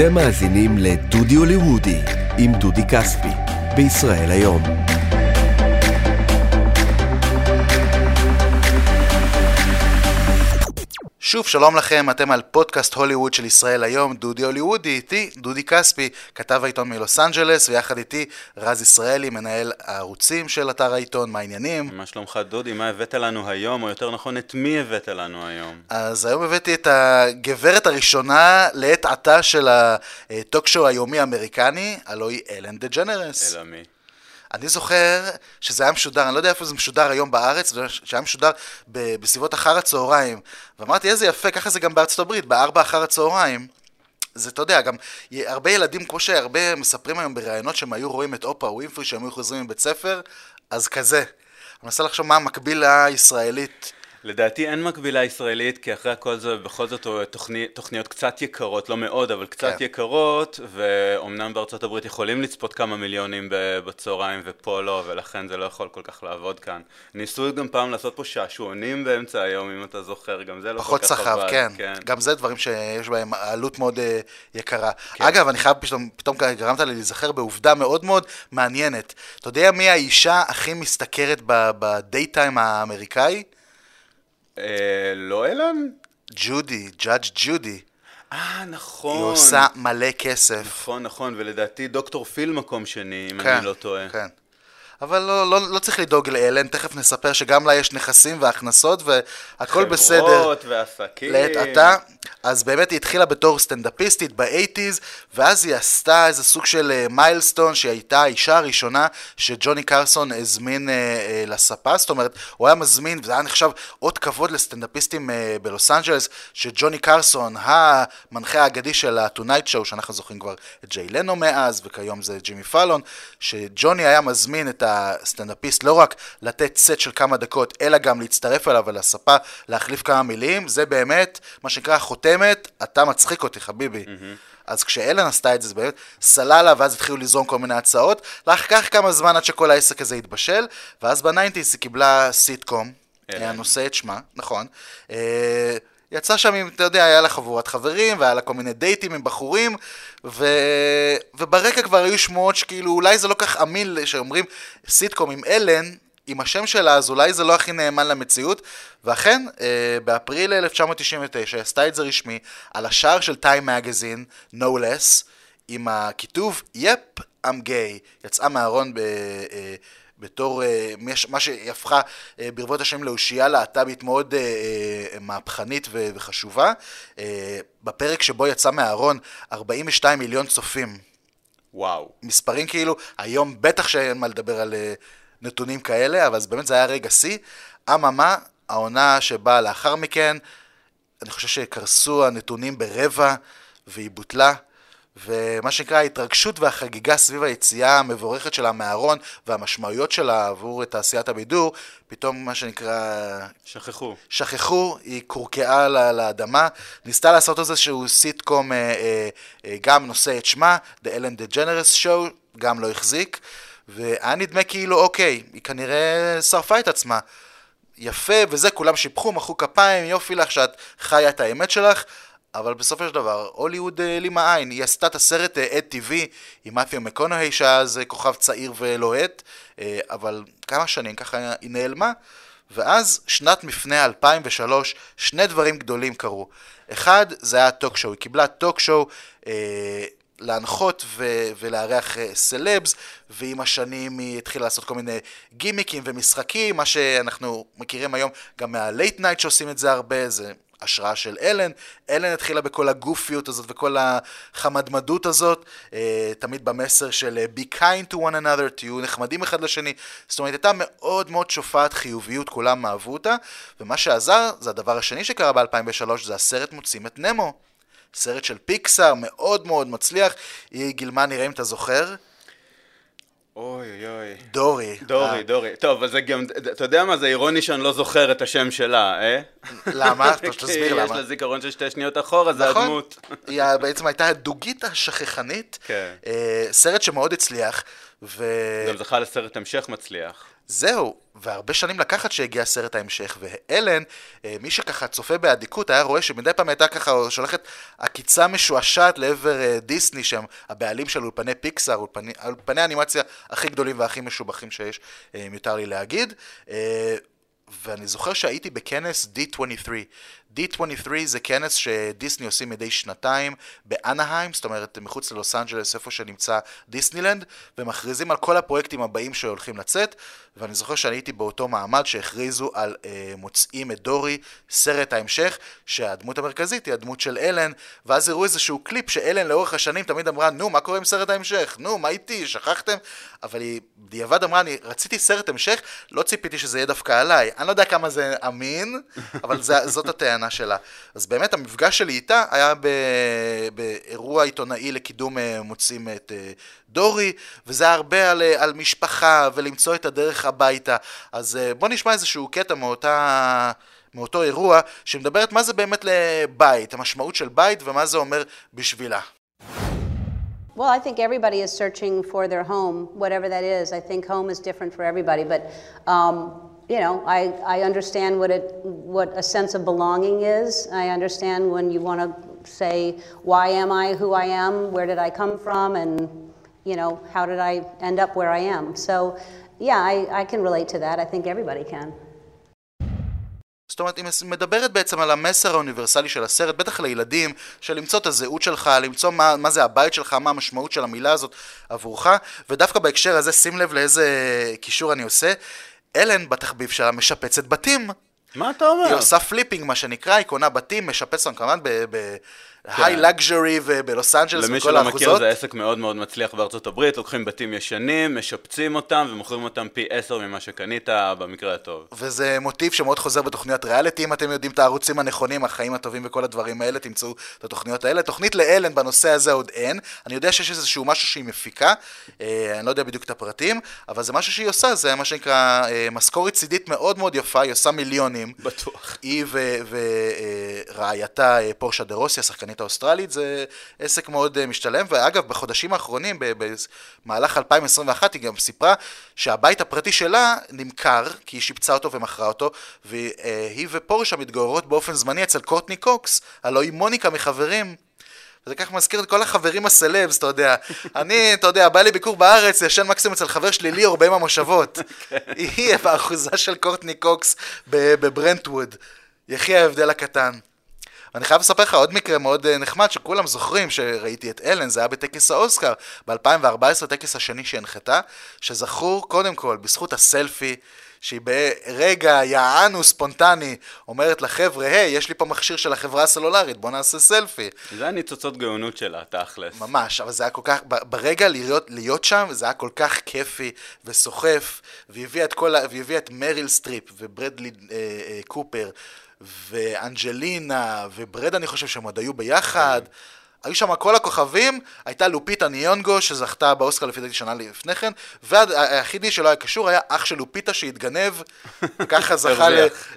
אתם מאזינים לדודי הוליוודי עם דודי כספי, בישראל היום. שוב, שלום לכם, אתם על פודקאסט הוליווד של ישראל היום, דודי הוליוודי, איתי דודי כספי, כתב העיתון מלוס אנג'לס, ויחד איתי רז ישראלי, מנהל הערוצים של אתר העיתון, מה העניינים? מה שלומך דודי? מה הבאת לנו היום, או יותר נכון, את מי הבאת לנו היום? אז היום הבאתי את הגברת הראשונה לעת עתה של הטוקשו היומי האמריקני, הלוא היא אלן דה ג'נרס. אלא מי? אני זוכר שזה היה משודר, אני לא יודע איפה זה משודר היום בארץ, שהיה משודר ב- בסביבות אחר הצהריים. ואמרתי, איזה יפה, ככה זה גם בארצות הברית, בארבע אחר הצהריים. זה, אתה יודע, גם הרבה ילדים, כמו שהרבה מספרים היום בראיונות שהם היו רואים את אופרה ווינפרי, שהם היו חוזרים מבית ספר, אז כזה. אני מנסה לחשוב מה המקביל הישראלית. לדעתי אין מקבילה ישראלית, כי אחרי הכל זה בכל זאת תוכני, תוכניות קצת יקרות, לא מאוד, אבל קצת כן. יקרות, ואומנם בארצות הברית יכולים לצפות כמה מיליונים בצהריים ופה לא, ולכן זה לא יכול כל כך לעבוד כאן. ניסו גם פעם לעשות פה שעשועונים באמצע היום, אם אתה זוכר, גם זה לא פחות כל כך סחב, עבד. כן. כן. גם זה דברים שיש בהם עלות מאוד אה, יקרה. כן. אגב, אני חייב פתאום, פתאום גרמת לי להיזכר בעובדה מאוד מאוד מעניינת. אתה יודע מי האישה הכי משתכרת בדייטיים האמריקאי? אה, לא אילן? ג'ודי, ג'אדג' ג'ודי. אה, נכון. היא עושה מלא כסף. נכון, נכון, ולדעתי דוקטור פיל מקום שני, אם כן, אני לא טועה. כן. אבל לא, לא, לא צריך לדאוג לאלן, תכף נספר שגם לה יש נכסים והכנסות והכל בסדר. חברות ועסקים. לעת עתה. אז באמת היא התחילה בתור סטנדאפיסטית באייטיז, ואז היא עשתה איזה סוג של milestone, שהיא הייתה האישה הראשונה שג'וני קרסון הזמין אה, אה, לספה, זאת אומרת, הוא היה מזמין, וזה היה נחשב אות כבוד לסטנדאפיסטים אה, בלוס אנג'לס, שג'וני קרסון, המנחה האגדי של ה-Tonight Show, שאנחנו זוכרים כבר את ג'יי לנו מאז, וכיום זה ג'ימי פאלון, שג'וני היה מזמין את הסטנדאפיסט לא רק לתת סט של כמה דקות, אלא גם להצטרף אליו ולספה, להחליף כמה מילים, זה באמת, מה שנקרא, חותמת, אתה מצחיק אותי, חביבי. אז כשאלן עשתה את זה, זה באמת סללה, ואז התחילו לזרום כל מיני הצעות. לקח כמה זמן עד שכל העסק הזה התבשל, ואז ב ניינטיז היא קיבלה סיטקום, אלן. היה נושא את שמה, נכון. אה, יצא שם, עם, אתה יודע, היה לה חבורת חברים, והיה לה כל מיני דייטים עם בחורים, ו... וברקע כבר היו שמועות שכאילו, אולי זה לא כך אמין, שאומרים סיטקום עם אלן, עם השם שלה, אז אולי זה לא הכי נאמן למציאות. ואכן, אה, באפריל 1999 היא עשתה את זה רשמי, על השער של טיים מגזין, no less, עם הכיתוב, יפ, I'm gay. יצאה מהארון ב... אה, בתור מש- מה שהיא הפכה אה, ברבות השנים לאושייה להט"בית מאוד אה, אה, מהפכנית ו- וחשובה. אה, בפרק שבו יצא מהארון 42 מיליון צופים. וואו. מספרים כאילו, היום בטח שאין מה לדבר על אה, נתונים כאלה, אבל באמת זה היה רגע שיא. אממה, העונה שבאה לאחר מכן, אני חושב שקרסו הנתונים ברבע, והיא בוטלה. ומה שנקרא ההתרגשות והחגיגה סביב היציאה המבורכת שלה מהארון והמשמעויות שלה עבור תעשיית הבידור, פתאום מה שנקרא שכחו. שכחו, היא קורקעה לאדמה, ניסתה לעשות איזשהו סיטקום, אה, אה, אה, גם נושא את שמה, The Ellen DeGeneres Show, גם לא החזיק, והיה נדמה כאילו, אוקיי, היא כנראה שרפה את עצמה. יפה, וזה, כולם שיבחו, מחאו כפיים, יופי לך שאת חיה את האמת שלך, אבל בסופו של דבר, הוליווד העלימה עין. היא עשתה את הסרט עד טבעי עם מתיו מקונהי, שהיה אז אה, כוכב צעיר ולוהט, אה, אבל כמה שנים ככה היא נעלמה. ואז, שנת מפנה 2003, שני דברים גדולים קרו. אחד, זה היה טוק שואו. היא קיבלה טוק שואו אה, להנחות ו- ולארח אה, סלבס, ועם השנים היא התחילה לעשות כל מיני גימיקים ומשחקים, מה שאנחנו מכירים היום גם מה late night שעושים את זה הרבה, זה השראה של אלן. אלן התחילה בכל הגופיות הזאת וכל החמדמדות הזאת, אה, תמיד במסר של אה, be kind to one another, תהיו נחמדים אחד לשני. זאת אומרת, הייתה מאוד מאוד שופעת חיוביות, כולם אהבו אותה, ומה שעזר, זה הדבר השני שקרה ב-2003, זה הסרט מוצאים את נמו. סרט של פיקסאר, מאוד מאוד מצליח. היא גילמה, נראה אם אתה זוכר, אוי אוי אוי. דורי. דורי, אה, דורי. טוב, אז זה גם, אתה יודע מה, זה אירוני שאני לא זוכר את השם שלה, אה? למה? תסביר למה. יש לה זיכרון של שתי שניות אחורה, זה נכון. הדמות. היא בעצם הייתה הדוגית השכחנית. כן. אה, סרט שמאוד הצליח, ו... גם זכה לסרט המשך מצליח. זהו, והרבה שנים לקחת שהגיע סרט ההמשך, ואלן, אה, מי שככה צופה באדיקות, היה רואה שמדי פעם הייתה ככה שולחת עקיצה משועשעת לעבר אה, דיסני, שהם הבעלים של אולפני פיקסאר, אולפני, אולפני האנימציה הכי גדולים והכי משובחים שיש, אה, אם יותר לי להגיד. ואני זוכר שהייתי בכנס D23. D23 זה כנס שדיסני עושים מדי שנתיים באנהיים, זאת אומרת מחוץ ללוס אנג'לס, איפה שנמצא דיסנילנד, ומכריזים על כל הפרויקטים הבאים שהולכים לצאת, ואני זוכר שאני הייתי באותו מעמד שהכריזו על אה, מוצאים את דורי, סרט ההמשך, שהדמות המרכזית היא הדמות של אלן, ואז הראו איזשהו קליפ שאלן לאורך השנים תמיד אמרה, נו, מה קורה עם סרט ההמשך? נו, מה איתי? שכחתם? אבל היא בדיעבד אמרה, אני רציתי סרט המשך, לא ציפיתי שזה יהיה דווקא עליי. אני לא יודע כמה זה אמין, אבל זה, זאת הטענה שלה. אז באמת המפגש שלי איתה היה באירוע עיתונאי לקידום אה, מוצאים את אה, דורי, וזה היה הרבה על, על משפחה ולמצוא את הדרך הביתה. אז בוא נשמע איזשהו קטע מאותה... מאותו אירוע, שמדברת מה זה באמת לבית, המשמעות של בית ומה זה אומר בשבילה. Well, I think everybody is searching for their home, whatever that is. I think home is different for everybody, but um, you know, I, I understand what it what a sense of belonging is. I understand when you want to say, why am I who I am? Where did I come from? And you know, how did I end up where I am? So, yeah, I, I can relate to that. I think everybody can. זאת אומרת, היא מדברת בעצם על המסר האוניברסלי של הסרט, בטח לילדים, של למצוא את הזהות שלך, למצוא מה, מה זה הבית שלך, מה המשמעות של המילה הזאת עבורך, ודווקא בהקשר הזה, שים לב לאיזה קישור אני עושה. אלן בתחביב שלה משפצת בתים. מה אתה אומר? היא עושה flipping, מה שנקרא, היא קונה בתים, משפצת אותם כמובן היי לגז'רי ובלוס אנג'לס וכל האחוזות. למי שלא מכיר זה עסק מאוד מאוד מצליח בארצות הברית, לוקחים בתים ישנים, משפצים אותם ומוכרים אותם פי עשר ממה שקנית במקרה הטוב. וזה מוטיב שמאוד חוזר בתוכניות ריאליטי, אם אתם יודעים את הערוצים הנכונים, החיים הטובים וכל הדברים האלה, תמצאו את התוכניות האלה. תוכנית לאלן בנושא הזה עוד אין, אני יודע שיש איזשהו משהו שהיא מפיקה, אה, אני לא יודע בדיוק את הפרטים, אבל זה משהו שהיא עושה, זה מה שנקרא אה, משכורת צידית מאוד מאוד יפה, היא עושה מיליונים. בטוח. היא ורעייתה אה, פורשה דה רוסי,, השחקנית התוכנית האוסטרלית זה עסק מאוד אה, משתלם, ואגב, בחודשים האחרונים, במהלך 2021, היא גם סיפרה שהבית הפרטי שלה נמכר, כי היא שיפצה אותו ומכרה אותו, והיא אה, ופורשה מתגוררות באופן זמני אצל קורטני קוקס, הלוא היא מוניקה מחברים. וזה ככה מזכיר את כל החברים הסלבס, אתה יודע. אני, אתה יודע, בא לי ביקור בארץ, ישן מקסימום אצל חבר שלי ליאור באם המושבות. היא באחוזה של קורטני קוקס בברנטווד. יחי ההבדל הקטן. ואני חייב לספר לך עוד מקרה מאוד אה, נחמד, שכולם זוכרים שראיתי את אלן, זה היה בטקס האוסקר, ב-2014, טקס השני שהנחתה, שזכור קודם כל בזכות הסלפי, שהיא ברגע יענו ספונטני אומרת לחבר'ה, היי, יש לי פה מכשיר של החברה הסלולרית, בוא נעשה סלפי. זה הניצוצות גאונות שלה, תכלס. ממש, אבל זה היה כל כך, ברגע להיות, להיות שם, זה היה כל כך כיפי וסוחף, והיא הביאה את, כל, והיא הביאה את מריל סטריפ וברדלי אה, אה, קופר. ואנג'לינה וברד אני חושב שהם עוד היו ביחד. היו שם כל הכוכבים, הייתה לופיטה ניונגו שזכתה באוסקר לפי דעתי שנה לפני כן, והיחידי שלא היה קשור היה אח של לופיטה שהתגנב, וככה זכה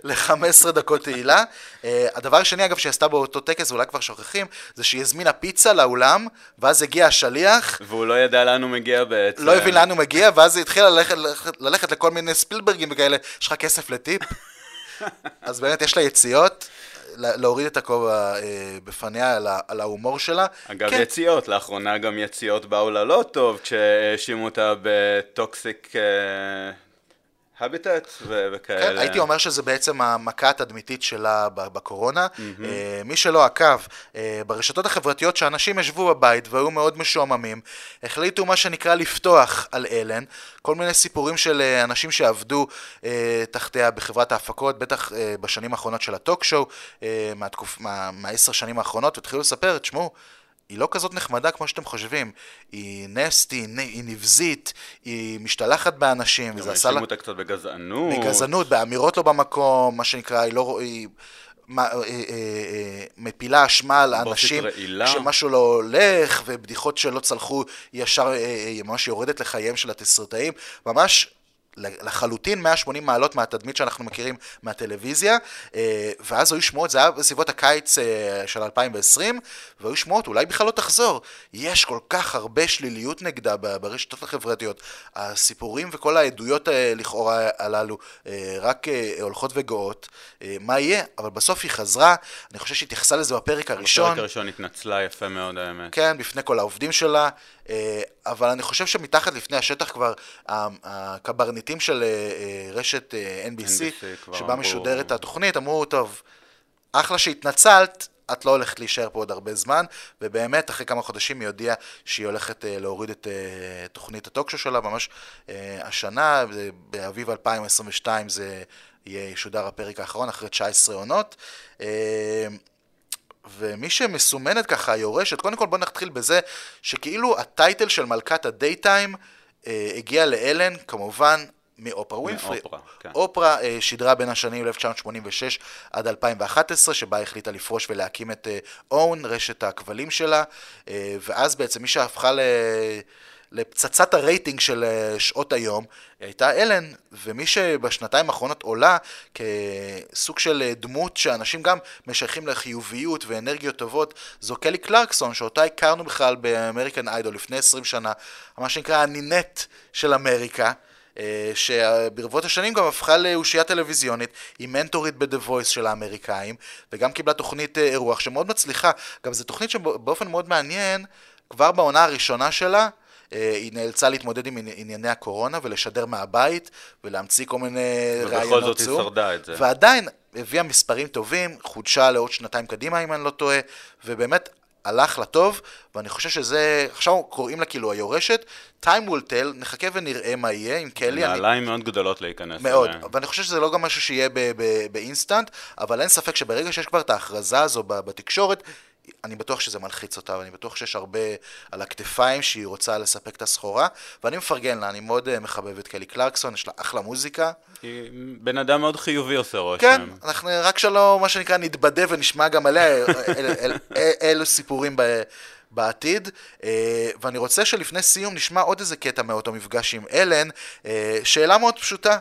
ל-15 דקות תהילה. Uh, הדבר השני אגב שהיא עשתה באותו טקס, ואולי כבר שוכחים, זה שהיא הזמינה פיצה לאולם, ואז הגיע השליח. והוא לא ידע לאן הוא מגיע בעצם. לא הבין לאן הוא מגיע, ואז היא התחילה ללכת, ללכת, ללכת לכל מיני ספילברגים וכאלה, יש לך כסף לטיפ? אז באמת יש לה יציאות. להוריד את הכובע אה, בפניה על, על ההומור שלה. אגב, כן. יציאות, לאחרונה גם יציאות באו לה לא טוב, כשהאשימו אותה בטוקסיק הביטט וכאלה. כן, הייתי אומר שזה בעצם המכה התדמיתית שלה בקורונה. Mm-hmm. מי שלא עקב, אה, ברשתות החברתיות שאנשים ישבו בבית והיו מאוד משועממים, החליטו מה שנקרא לפתוח על אלן, כל מיני סיפורים של אה, אנשים שעבדו תחתיה בחברת ההפקות, בטח בשנים האחרונות של הטוק שואו, מהעשר מה, שנים האחרונות, והתחילו לספר, תשמעו, היא לא כזאת נחמדה כמו שאתם חושבים. היא נסטי, היא נבזית, היא משתלחת באנשים. גם האשימו אותה קצת בגזענות. בגזענות, באמירות לא במקום, מה שנקרא, היא לא... היא... אה, אה, אה, מפילה אשמה על אנשים שמשהו לא הולך, ובדיחות שלא צלחו, היא ישר ממש יורדת לחייהם של התסרטאים. ממש לחלוטין 180 מעלות מהתדמית שאנחנו מכירים מהטלוויזיה, אה, ואז היו שמועות, זה היה בסביבות הקיץ אה, של 2020, והיו שמועות, אולי בכלל לא תחזור. יש כל כך הרבה שליליות נגדה ברשתות החברתיות. הסיפורים וכל העדויות אה, לכאורה הללו רק הולכות וגאות. מה יהיה? אבל בסוף היא חזרה, אני חושב שהיא התייחסה לזה בפרק הראשון. בפרק הראשון התנצלה יפה מאוד האמת. כן, בפני כל העובדים שלה. אה, אבל אני חושב שמתחת לפני השטח כבר הקברניטים של אה, אה, רשת NBC, NBC שבה משודרת התוכנית, אמרו, טוב, אחלה שהתנצלת, את לא הולכת להישאר פה עוד הרבה זמן, ובאמת, אחרי כמה חודשים היא הודיעה שהיא הולכת להוריד את תוכנית הטוקשו שלה, ממש השנה, באביב 2022 זה יהיה ישודר הפרק האחרון, אחרי 19 עונות. ומי שמסומנת ככה, יורשת, קודם כל בוא נתחיל בזה שכאילו הטייטל של מלכת הדייטיים אה, הגיע לאלן, כמובן, מאופרה ווינפרי. מאופרה, כן. אופרה אה, שידרה בין השנים 1986 עד 2011, שבה החליטה לפרוש ולהקים את און, אה, רשת הכבלים שלה, אה, ואז בעצם מי שהפכה ל... לפצצת הרייטינג של אה, שעות היום הייתה אלן, ומי שבשנתיים האחרונות עולה כסוג של אה, דמות שאנשים גם משייכים לחיוביות ואנרגיות טובות, זו קלי קלרקסון, שאותה הכרנו בכלל באמריקן איידול לפני 20 שנה, מה שנקרא הנינט של אמריקה. אה, שברבות השנים גם הפכה לאושייה טלוויזיונית, היא מנטורית ב-The Voice של האמריקאים, וגם קיבלה תוכנית אירוח שמאוד מצליחה. גם זו תוכנית שבאופן מאוד מעניין, כבר בעונה הראשונה שלה, היא נאלצה להתמודד עם ענייני הקורונה ולשדר מהבית ולהמציא כל מיני רעיונות. ובכל זאת היא שרדה את זה. ועדיין הביאה מספרים טובים, חודשה לעוד שנתיים קדימה אם אני לא טועה, ובאמת הלך לטוב, ואני חושב שזה, עכשיו קוראים לה כאילו היורשת, time will tell, נחכה ונראה מה יהיה עם קלי. נעליים אני... מאוד גדולות להיכנס. מאוד, אליהם. ואני חושב שזה לא גם משהו שיהיה באינסטנט, אבל אין ספק שברגע שיש כבר את ההכרזה הזו בתקשורת, אני בטוח שזה מלחיץ אותה, ואני בטוח שיש הרבה על הכתפיים שהיא רוצה לספק את הסחורה, ואני מפרגן לה, אני מאוד uh, מחבב את קלי קלרקסון, יש לה אחלה מוזיקה. היא בן אדם מאוד חיובי עושה רושם. כן, אנחנו רק שלא, מה שנקרא, נתבדה ונשמע גם עליה, אל, אלו סיפורים ב... בעתיד, אה, ואני רוצה שלפני סיום נשמע עוד איזה קטע מאותו מפגש עם אלן, אה, שאלה מאוד פשוטה,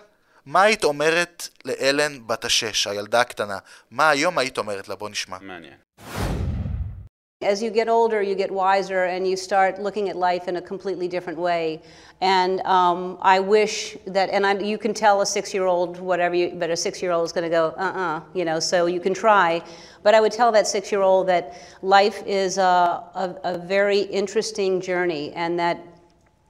מה היית אומרת לאלן בת השש, הילדה הקטנה? מה היום היית אומרת לה? בוא נשמע. מעניין. As you get older, you get wiser and you start looking at life in a completely different way. And um, I wish that, and I, you can tell a six year old whatever, you, but a six year old is going to go, uh uh-uh, uh, you know, so you can try. But I would tell that six year old that life is a, a, a, very interesting journey and that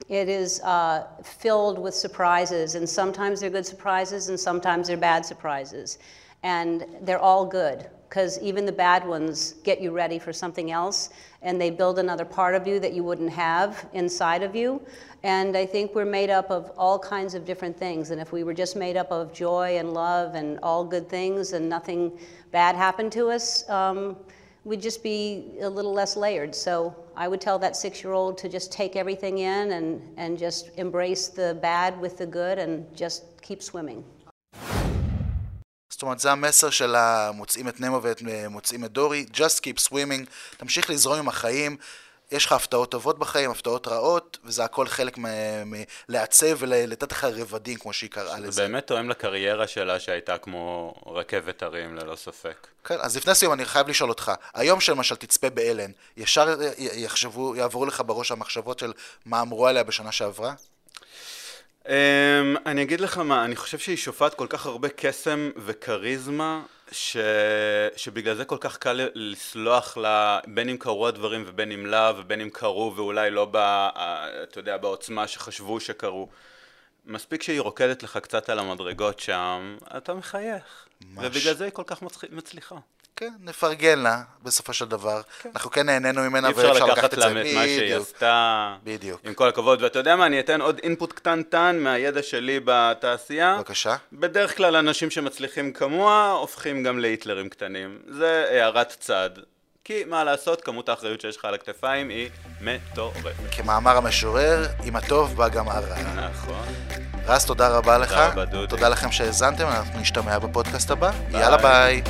it is uh, filled with surprises. And sometimes they're good surprises and sometimes they're bad surprises. And they're all good because even the bad ones get you ready for something else and they build another part of you that you wouldn't have inside of you. And I think we're made up of all kinds of different things. And if we were just made up of joy and love and all good things and nothing bad happened to us, um, we'd just be a little less layered. So I would tell that six year old to just take everything in and, and just embrace the bad with the good and just keep swimming. זאת אומרת, זה המסר של המוצאים את נמו ומוצאים את דורי, just keep swimming, תמשיך לזרום עם החיים, יש לך הפתעות טובות בחיים, הפתעות רעות, וזה הכל חלק מלעצב ולתת לך רבדים, כמו שהיא קראה לזה. זה באמת תואם לקריירה שלה שהייתה כמו רכבת הרים, ללא ספק. כן, אז לפני סיום אני חייב לשאול אותך, היום שלמשל תצפה באלן, ישר יחשבו, יעברו לך בראש המחשבות של מה אמרו עליה בשנה שעברה? Um, אני אגיד לך מה, אני חושב שהיא שופעת כל כך הרבה קסם וכריזמה, ש... שבגלל זה כל כך קל לסלוח לה, בין אם קרו הדברים ובין אם לאו, ובין אם קרו ואולי לא, ב, אתה יודע, בעוצמה שחשבו שקרו. מספיק שהיא רוקדת לך קצת על המדרגות שם, אתה מחייך. מש... ובגלל זה היא כל כך מצליחה. כן, נפרגן לה בסופו של דבר. כן. אנחנו כן נהנינו ממנה ואפשר לקחת את זה. אי אפשר לקחת לה את מה שהיא עשתה. בדיוק. עם כל הכבוד. ואתה יודע מה, אני אתן עוד אינפוט קטנטן מהידע שלי בתעשייה. בבקשה. בדרך כלל אנשים שמצליחים כמוה הופכים גם להיטלרים קטנים. זה הערת צד. כי מה לעשות, כמות האחריות שיש לך על הכתפיים היא מטורפת. כמאמר המשורר, עם הטוב בא גם הרע. נכון. רז, תודה רבה לך. תודה רבה, דודי. תודה לכם שהאזנתם, אנחנו נשתמע בפודקאסט הבא. ביי. יאללה ביי.